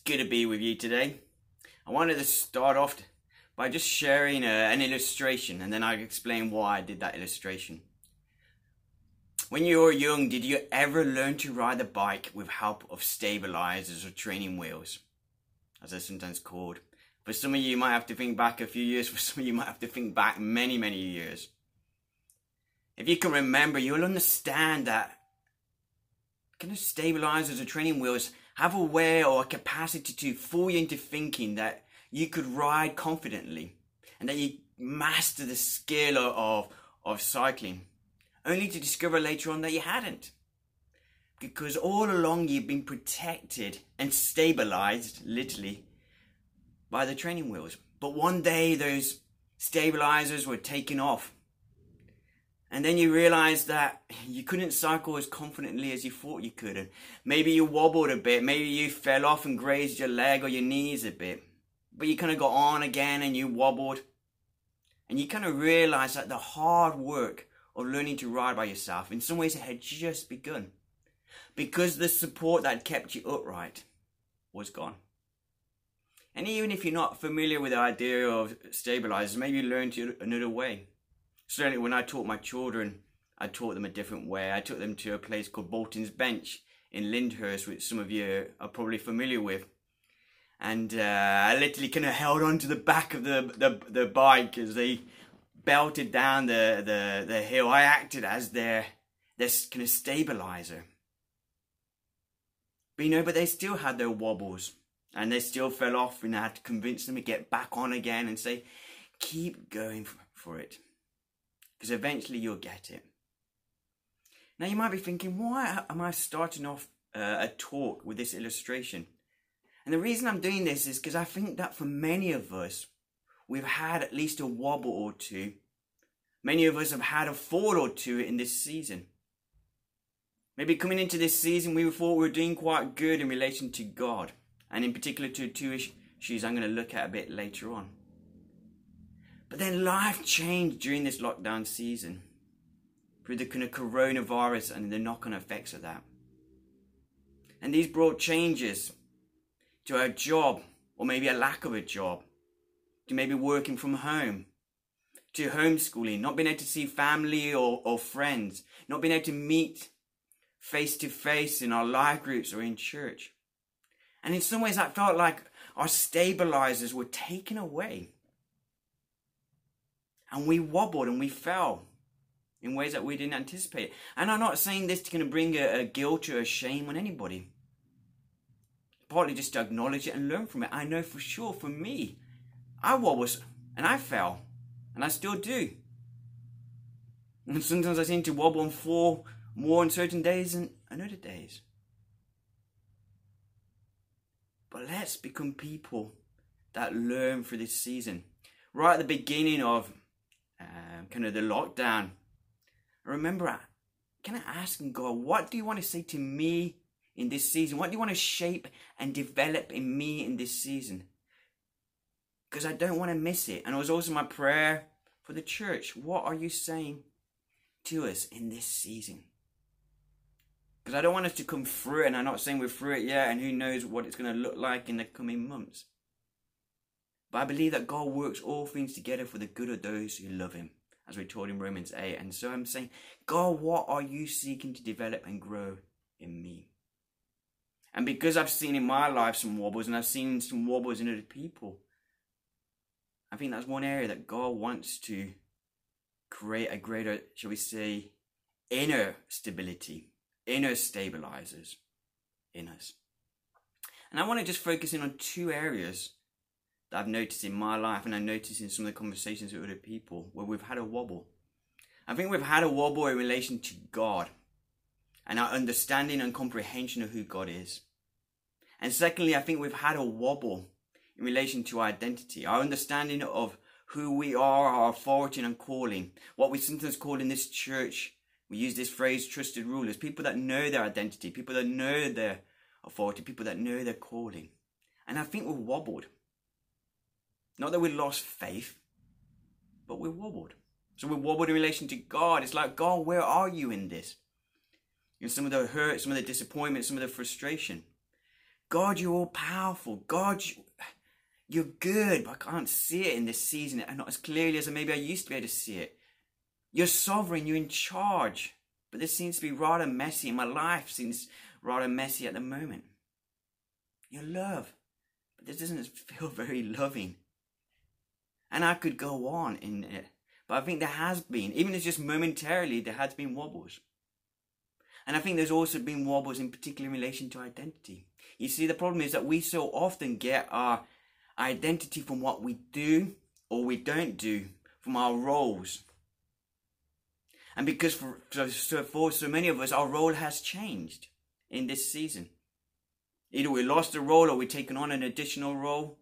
good to be with you today. I wanted to start off by just sharing a, an illustration and then I'll explain why I did that illustration. When you were young, did you ever learn to ride a bike with help of stabilizers or training wheels? As they're sometimes called. For some of you, you might have to think back a few years. For some of you, you might have to think back many, many years. If you can remember, you'll understand that kind of stabilizers or training wheels have a way or a capacity to fool you into thinking that you could ride confidently and that you master the skill of, of cycling, only to discover later on that you hadn't. Because all along you've been protected and stabilized, literally, by the training wheels. But one day those stabilizers were taken off and then you realize that you couldn't cycle as confidently as you thought you could. And maybe you wobbled a bit. Maybe you fell off and grazed your leg or your knees a bit. But you kind of got on again and you wobbled. And you kind of realize that the hard work of learning to ride by yourself, in some ways, it had just begun. Because the support that kept you upright was gone. And even if you're not familiar with the idea of stabilizers, maybe you learned another way certainly when I taught my children, I taught them a different way. I took them to a place called Bolton's Bench in Lyndhurst, which some of you are probably familiar with. And uh, I literally kind of held on to the back of the, the, the bike as they belted down the, the, the hill. I acted as their, their kind of stabilizer. But you know, but they still had their wobbles and they still fell off and I had to convince them to get back on again and say, keep going for it because eventually you'll get it. Now you might be thinking, why am I starting off uh, a talk with this illustration? And the reason I'm doing this is because I think that for many of us, we've had at least a wobble or two. Many of us have had a fall or two in this season. Maybe coming into this season, we thought we were doing quite good in relation to God, and in particular to two issues I'm going to look at a bit later on. But then life changed during this lockdown season. Through the kind of coronavirus and the knock on effects of that. And these brought changes to our job, or maybe a lack of a job, to maybe working from home, to homeschooling, not being able to see family or, or friends, not being able to meet face to face in our life groups or in church. And in some ways, I felt like our stabilizers were taken away and we wobbled and we fell in ways that we didn't anticipate. And I'm not saying this to kind of bring a, a guilt or a shame on anybody. Partly just to acknowledge it and learn from it. I know for sure for me, I wobbled and I fell, and I still do. And sometimes I seem to wobble and fall more on certain days than on other days. But let's become people that learn through this season. Right at the beginning of um, kind of the lockdown. I remember kind of asking God, what do you want to say to me in this season? What do you want to shape and develop in me in this season? Because I don't want to miss it. And it was also my prayer for the church. What are you saying to us in this season? Because I don't want us to come through it, and I'm not saying we're through it yet, and who knows what it's going to look like in the coming months. But I believe that God works all things together for the good of those who love Him, as we're told in Romans 8. And so I'm saying, God, what are you seeking to develop and grow in me? And because I've seen in my life some wobbles and I've seen some wobbles in other people, I think that's one area that God wants to create a greater, shall we say, inner stability, inner stabilizers in us. And I want to just focus in on two areas that I've noticed in my life and I noticed in some of the conversations with other people where we've had a wobble. I think we've had a wobble in relation to God and our understanding and comprehension of who God is. And secondly, I think we've had a wobble in relation to our identity, our understanding of who we are, our authority and calling. What we sometimes call in this church, we use this phrase trusted rulers, people that know their identity, people that know their authority, people that know their calling. And I think we've wobbled. Not that we lost faith, but we wobbled. So we wobbled in relation to God. It's like, God, where are you in this? In some of the hurt, some of the disappointment, some of the frustration. God, you're all powerful. God, you're good, but I can't see it in this season, and not as clearly as maybe I used to be able to see it. You're sovereign, you're in charge, but this seems to be rather messy, and my life seems rather messy at the moment. Your love, but this doesn't feel very loving. And I could go on in it, but I think there has been, even if just momentarily, there has been wobbles. And I think there's also been wobbles in particular in relation to identity. You see, the problem is that we so often get our identity from what we do or we don't do, from our roles. And because for, for, for so many of us, our role has changed in this season. Either we lost a role or we've taken on an additional role.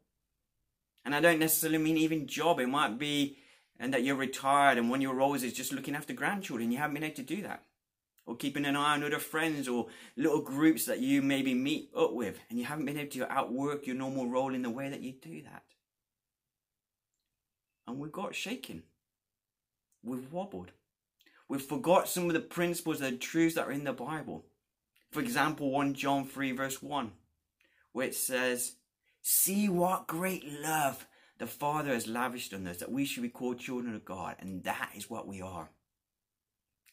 And I don't necessarily mean even job. It might be and that you're retired and one of your roles is just looking after grandchildren. You haven't been able to do that. Or keeping an eye on other friends or little groups that you maybe meet up with. And you haven't been able to outwork your normal role in the way that you do that. And we've got shaken. We've wobbled. We've forgot some of the principles and truths that are in the Bible. For example, 1 John 3 verse 1, where it says, See what great love the Father has lavished on us, that we should be called children of God, and that is what we are.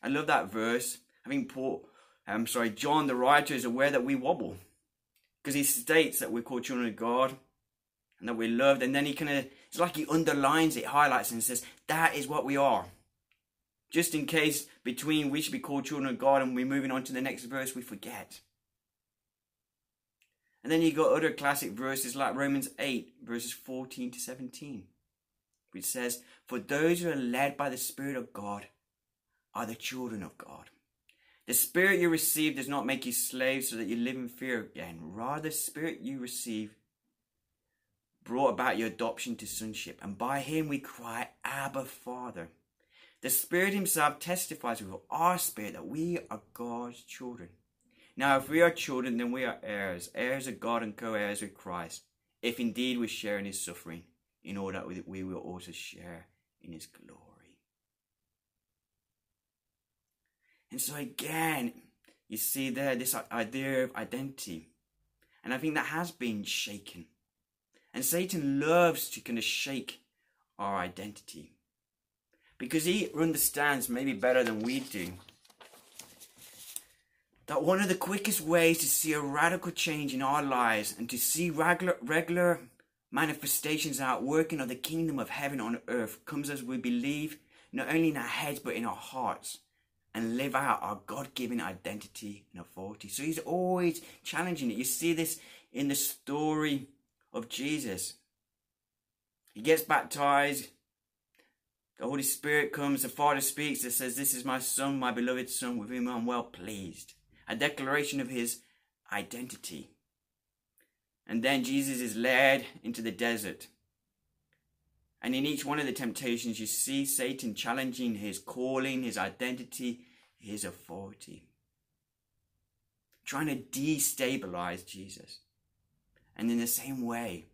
I love that verse. I think Paul, I'm sorry, John the writer is aware that we wobble. Because he states that we're called children of God and that we're loved, and then he kind of, it's like he underlines it, highlights and says, that is what we are. Just in case between we should be called children of God and we're moving on to the next verse, we forget. And then you got other classic verses like Romans 8, verses 14 to 17, which says, For those who are led by the Spirit of God are the children of God. The Spirit you receive does not make you slaves so that you live in fear again. Rather, the Spirit you receive brought about your adoption to sonship, and by Him we cry, Abba, Father. The Spirit Himself testifies with our spirit that we are God's children. Now, if we are children, then we are heirs, heirs of God and co heirs with Christ, if indeed we share in His suffering, in order that we will also share in His glory. And so, again, you see there this idea of identity. And I think that has been shaken. And Satan loves to kind of shake our identity because he understands maybe better than we do that one of the quickest ways to see a radical change in our lives and to see regular, regular manifestations and outworking of the kingdom of heaven on earth comes as we believe not only in our heads but in our hearts and live out our God-given identity and authority. So he's always challenging it. You see this in the story of Jesus. He gets baptized, the Holy Spirit comes, the Father speaks, and says, This is my Son, my beloved Son, with whom I'm well pleased. A declaration of his identity. And then Jesus is led into the desert. And in each one of the temptations, you see Satan challenging his calling, his identity, his authority. Trying to destabilize Jesus. And in the same way,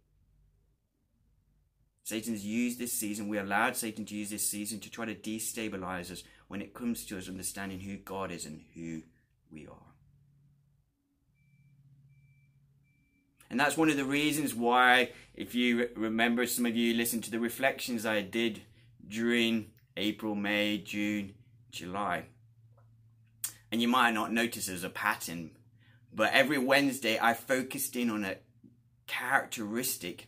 Satan's used this season, we allowed Satan to use this season to try to destabilize us when it comes to us understanding who God is and who we are. And that's one of the reasons why, if you remember, some of you listened to the reflections I did during April, May, June, July. And you might not notice there's a pattern, but every Wednesday I focused in on a characteristic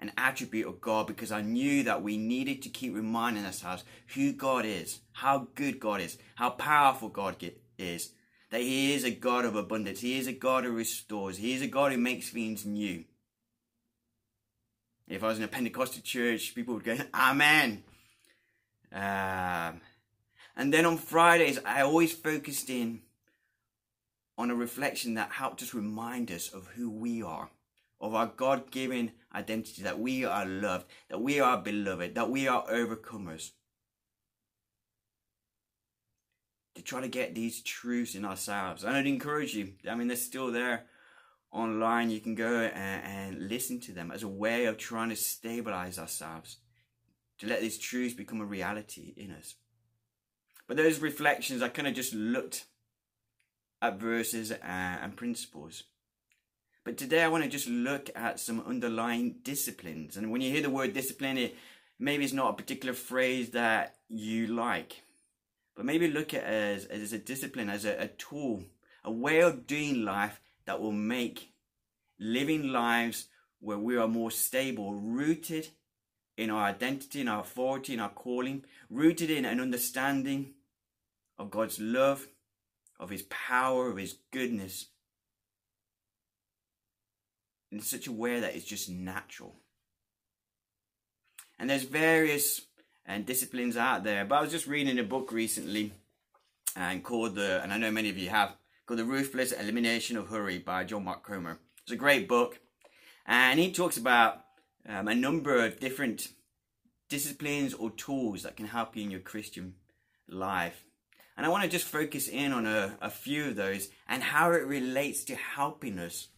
an attribute of God because I knew that we needed to keep reminding ourselves who God is, how good God is, how powerful God is, that He is a God of abundance, He is a God who restores, He is a God who makes things new. If I was in a Pentecostal church, people would go, Amen. Um, and then on Fridays, I always focused in on a reflection that helped us remind us of who we are of our God given identity that we are loved, that we are beloved, that we are overcomers. To try to get these truths in ourselves. And I'd encourage you, I mean, they're still there online. You can go and, and listen to them as a way of trying to stabilize ourselves, to let these truths become a reality in us. But those reflections, I kind of just looked at verses and, and principles. But today I want to just look at some underlying disciplines. And when you hear the word discipline, it maybe it's not a particular phrase that you like. But maybe look at it as, as a discipline, as a, a tool, a way of doing life that will make living lives where we are more stable, rooted in our identity, in our authority, in our calling, rooted in an understanding of God's love, of His power, of His goodness, in such a way that it's just natural. And there's various and disciplines out there, but I was just reading a book recently and called the, and I know many of you have, called The Ruthless Elimination of Hurry by John Mark Comer. It's a great book, and he talks about um, a number of different disciplines or tools that can help you in your Christian life. And I want to just focus in on a, a few of those and how it relates to helping us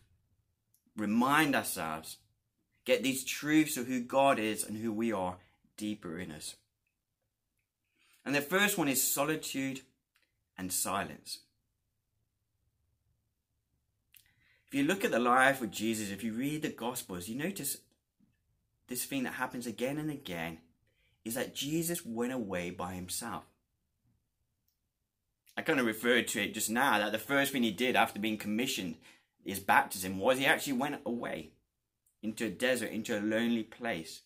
remind ourselves, get these truths of who God is and who we are deeper in us. And the first one is solitude and silence. If you look at the life of Jesus, if you read the Gospels, you notice this thing that happens again and again is that Jesus went away by himself. I kind of referred to it just now that the first thing he did after being commissioned his baptism was he actually went away into a desert, into a lonely place.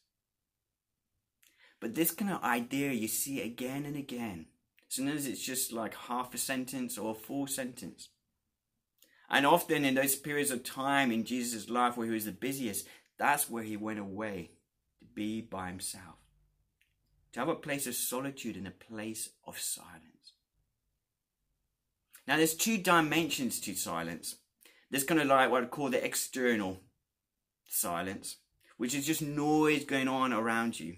But this kind of idea you see again and again. Sometimes it's just like half a sentence or a full sentence. And often in those periods of time in Jesus' life where he was the busiest, that's where he went away to be by himself. To have a place of solitude and a place of silence. Now there's two dimensions to silence. There's kind of like what I'd call the external silence, which is just noise going on around you.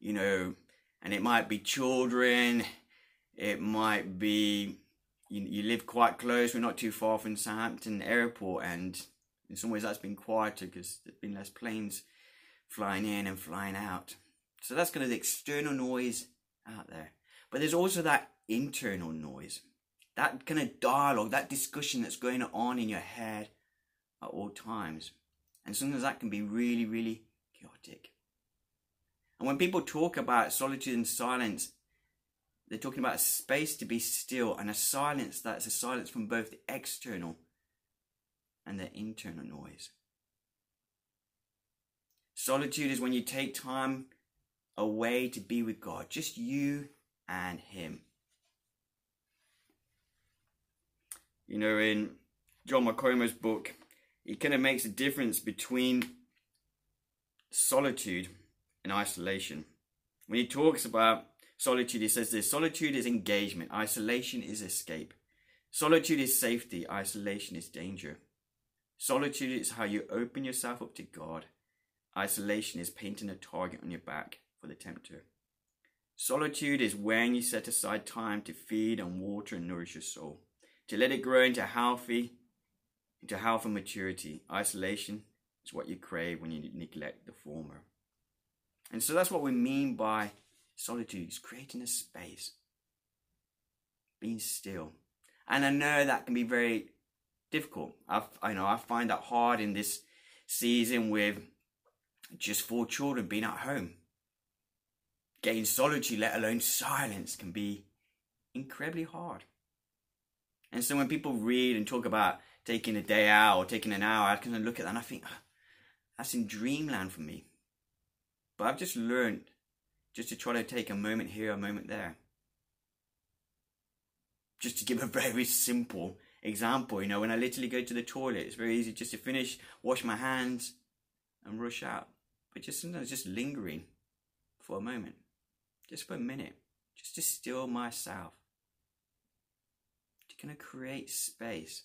You know, and it might be children, it might be you, you live quite close, we're not too far from Southampton Airport, and in some ways that's been quieter because there's been less planes flying in and flying out. So that's kind of the external noise out there. But there's also that internal noise, that kind of dialogue, that discussion that's going on in your head at all times. And sometimes that can be really, really chaotic. And when people talk about solitude and silence, they're talking about a space to be still and a silence that's a silence from both the external and the internal noise. Solitude is when you take time away to be with God, just you and Him. You know, in John Comer's book, he kind of makes a difference between solitude and isolation. When he talks about solitude, he says this solitude is engagement, isolation is escape. Solitude is safety, isolation is danger. Solitude is how you open yourself up to God. Isolation is painting a target on your back for the tempter. Solitude is when you set aside time to feed and water and nourish your soul to let it grow into healthy, into health and maturity. Isolation is what you crave when you neglect the former. And so that's what we mean by solitude, is creating a space, being still. And I know that can be very difficult. I, I know I find that hard in this season with just four children being at home. Getting solitude, let alone silence, can be incredibly hard. And so when people read and talk about taking a day out or taking an hour, I kind of look at that and I think, oh, that's in dreamland for me. But I've just learned just to try to take a moment here, a moment there. Just to give a very simple example, you know, when I literally go to the toilet, it's very easy just to finish, wash my hands, and rush out. But just sometimes just lingering for a moment, just for a minute, just to still myself to create space.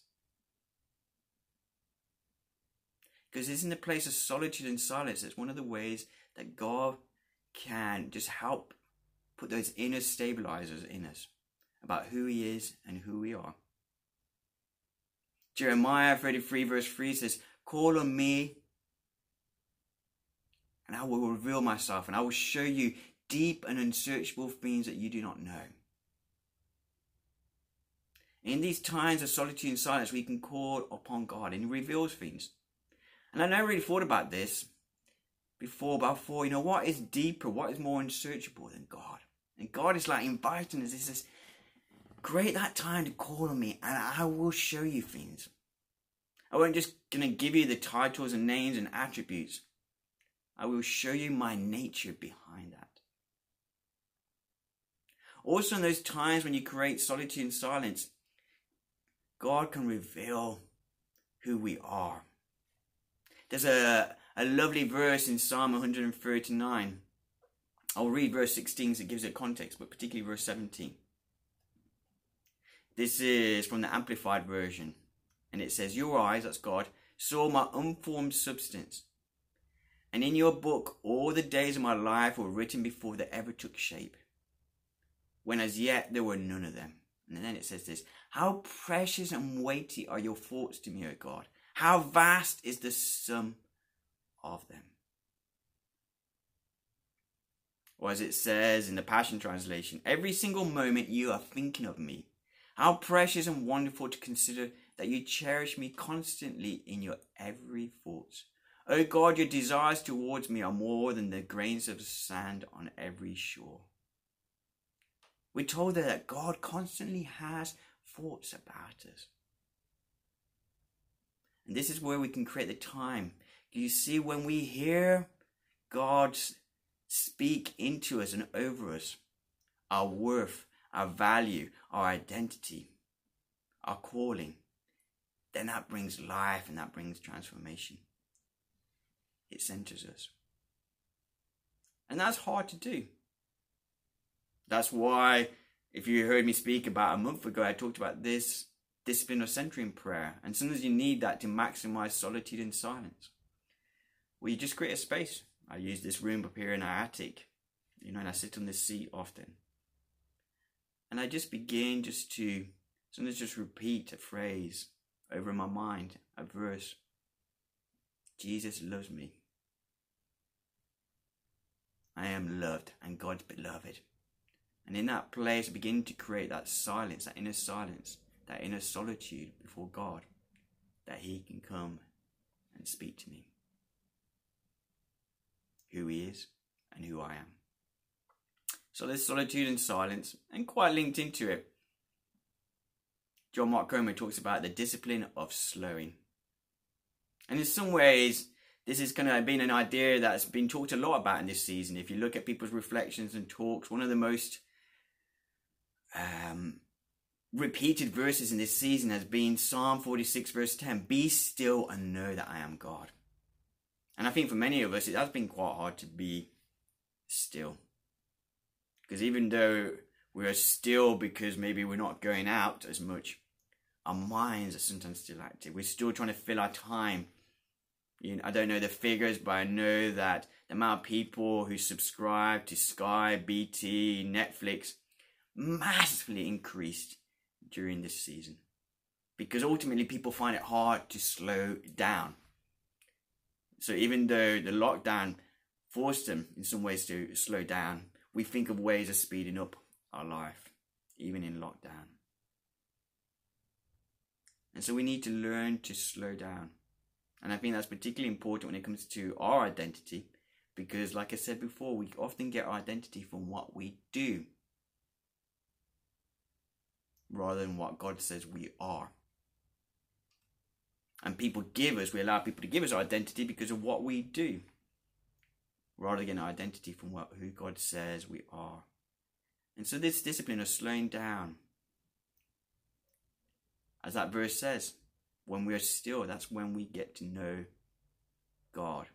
Because isn't the place of solitude and silence? It's one of the ways that God can just help put those inner stabilizers in us about who He is and who we are. Jeremiah 33, verse 3 says, Call on me, and I will reveal myself, and I will show you deep and unsearchable things that you do not know. In these times of solitude and silence, we can call upon God and He reveals things. And I never really thought about this before, but I thought, you know, what is deeper, what is more unsearchable than God? And God is like inviting us. He says, Create that time to call on me, and I will show you things. I won't just gonna give you the titles and names and attributes. I will show you my nature behind that. Also, in those times when you create solitude and silence, God can reveal who we are. There's a, a lovely verse in Psalm 139. I'll read verse 16 so it gives it context, but particularly verse 17. This is from the Amplified Version. And it says, Your eyes, that's God, saw my unformed substance. And in your book, all the days of my life were written before they ever took shape, when as yet there were none of them. And then it says this How precious and weighty are your thoughts to me, O God! How vast is the sum of them. Or as it says in the Passion Translation, every single moment you are thinking of me. How precious and wonderful to consider that you cherish me constantly in your every thought. O oh God, your desires towards me are more than the grains of sand on every shore. We're told that God constantly has thoughts about us. And this is where we can create the time. You see, when we hear God speak into us and over us, our worth, our value, our identity, our calling, then that brings life and that brings transformation. It centers us. And that's hard to do. That's why, if you heard me speak about a month ago, I talked about this discipline of centering prayer. And sometimes you need that to maximize solitude and silence. Well, you just create a space. I use this room up here in our attic, you know, and I sit on this seat often. And I just begin just to sometimes just repeat a phrase over my mind, a verse. Jesus loves me. I am loved and God's beloved. And in that place, begin to create that silence, that inner silence, that inner solitude before God, that He can come and speak to me. Who He is and who I am. So there's solitude and silence, and quite linked into it. John Mark Comer talks about the discipline of slowing. And in some ways, this is kind of been an idea that's been talked a lot about in this season. If you look at people's reflections and talks, one of the most um, repeated verses in this season has been Psalm 46, verse 10 Be still and know that I am God. And I think for many of us, it has been quite hard to be still. Because even though we're still because maybe we're not going out as much, our minds are sometimes still active. We're still trying to fill our time. You know, I don't know the figures, but I know that the amount of people who subscribe to Sky, BT, Netflix massively increased during this season. Because ultimately, people find it hard to slow down. So, even though the lockdown forced them in some ways to slow down, we think of ways of speeding up our life, even in lockdown. And so we need to learn to slow down. And I think that's particularly important when it comes to our identity, because, like I said before, we often get our identity from what we do rather than what God says we are. And people give us, we allow people to give us our identity because of what we do, rather than our identity from what who God says we are. And so this discipline of slowing down, as that verse says, when we are still, that's when we get to know God.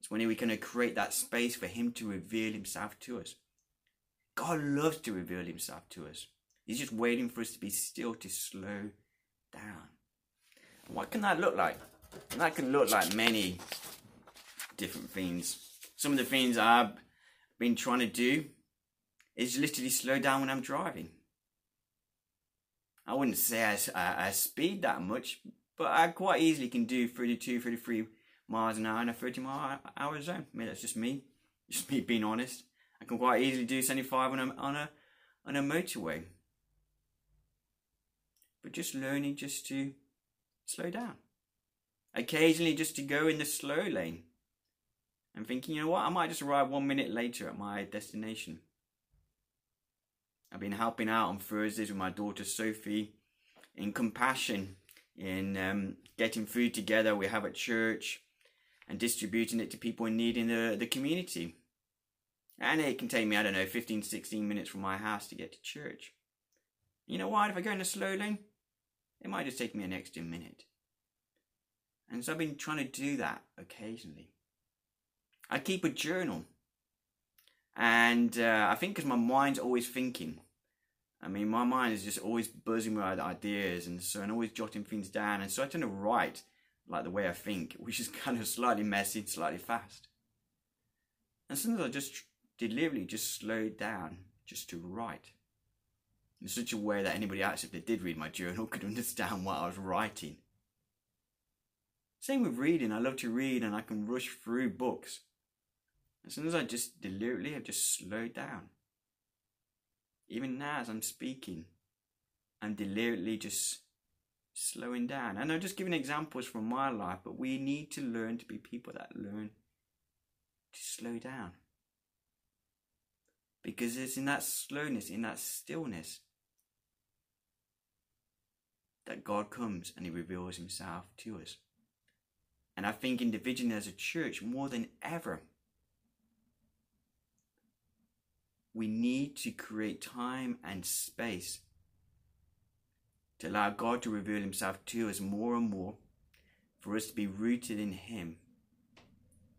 It's when we can create that space for Him to reveal Himself to us. God loves to reveal Himself to us. He's just waiting for us to be still to slow down. What can that look like? that can look like many different things. Some of the things I've been trying to do is literally slow down when I'm driving. I wouldn't say I, I, I speed that much, but I quite easily can do 32, 33 miles an hour in a 30 mile hour zone. I mean, that's just me, just me being honest. I can quite easily do 75 on a, on a, on a motorway. But just learning just to slow down. Occasionally, just to go in the slow lane and thinking, you know what, I might just arrive one minute later at my destination. I've been helping out on Thursdays with my daughter Sophie in compassion, in um, getting food together we have at church and distributing it to people in need in the, the community. And it can take me, I don't know, 15, 16 minutes from my house to get to church. You know what? If I go in a slow lane, it might just take me an extra minute. And so I've been trying to do that occasionally. I keep a journal. And uh, I think because my mind's always thinking. I mean, my mind is just always buzzing with ideas and so, and always jotting things down. And so I tend to write like the way I think, which is kind of slightly messy, slightly fast. And sometimes I just deliberately just slow down just to write in such a way that anybody else, if they did read my journal, could understand what I was writing. Same with reading. I love to read and I can rush through books. As soon as I just deliberately have just slowed down. Even now as I'm speaking, I'm deliberately just slowing down. And I'm just giving examples from my life, but we need to learn to be people that learn to slow down. Because it's in that slowness, in that stillness, that God comes and He reveals Himself to us. And I think individually as a church, more than ever, we need to create time and space to allow God to reveal Himself to us more and more, for us to be rooted in Him,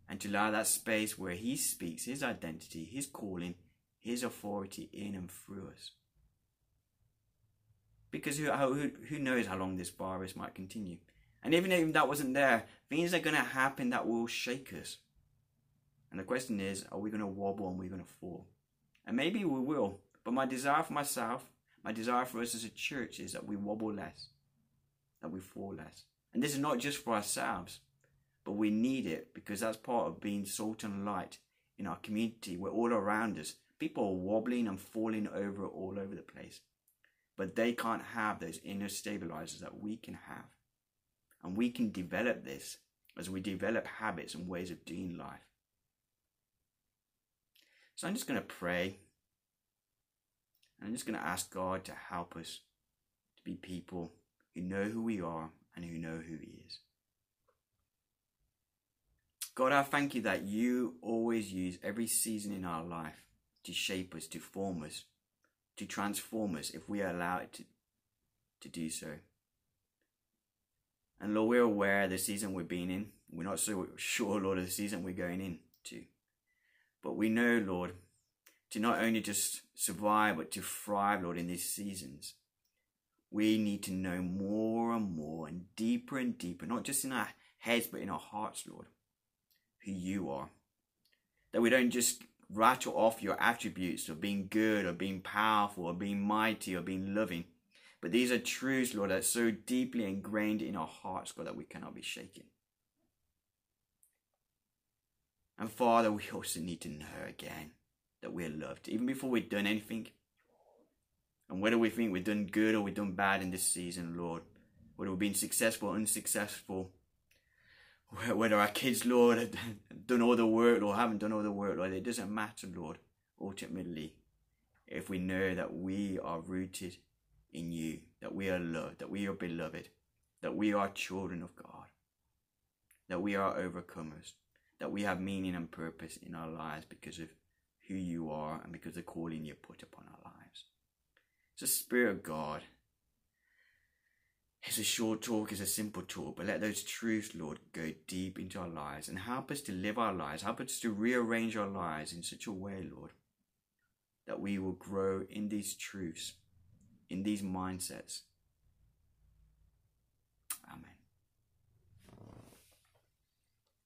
and to allow that space where He speaks His identity, His calling, His authority in and through us. Because who, who, who knows how long this virus might continue? And even if that wasn't there, things are going to happen that will shake us. And the question is, are we going to wobble and we're we going to fall? And maybe we will. But my desire for myself my desire for us as a church is that we wobble less, that we fall less. And this is not just for ourselves, but we need it because that's part of being salt and light in our community. We're all around us. People are wobbling and falling over all over the place. But they can't have those inner stabilizers that we can have. And we can develop this as we develop habits and ways of doing life. So I'm just going to pray and I'm just going to ask God to help us to be people who know who we are and who know who He is. God, I thank you that you always use every season in our life to shape us, to form us, to transform us if we allow it to, to do so. And Lord, we're aware of the season we've been in. We're not so sure, Lord, of the season we're going into. But we know, Lord, to not only just survive, but to thrive, Lord, in these seasons. We need to know more and more and deeper and deeper, not just in our heads, but in our hearts, Lord, who you are. That we don't just rattle off your attributes of being good or being powerful or being mighty or being loving. But these are truths, Lord, that are so deeply ingrained in our hearts, God, that we cannot be shaken. And Father, we also need to know again that we're loved, even before we've done anything. And whether we think we've done good or we've done bad in this season, Lord, whether we've been successful or unsuccessful, whether our kids, Lord, have done all the work or haven't done all the work, Lord, it doesn't matter, Lord, ultimately, if we know that we are rooted in you, that we are loved, that we are beloved, that we are children of God, that we are overcomers, that we have meaning and purpose in our lives because of who you are and because of the calling you put upon our lives. It's the Spirit of God. It's a short talk, it's a simple talk, but let those truths, Lord, go deep into our lives and help us to live our lives. Help us to rearrange our lives in such a way, Lord, that we will grow in these truths, in these mindsets,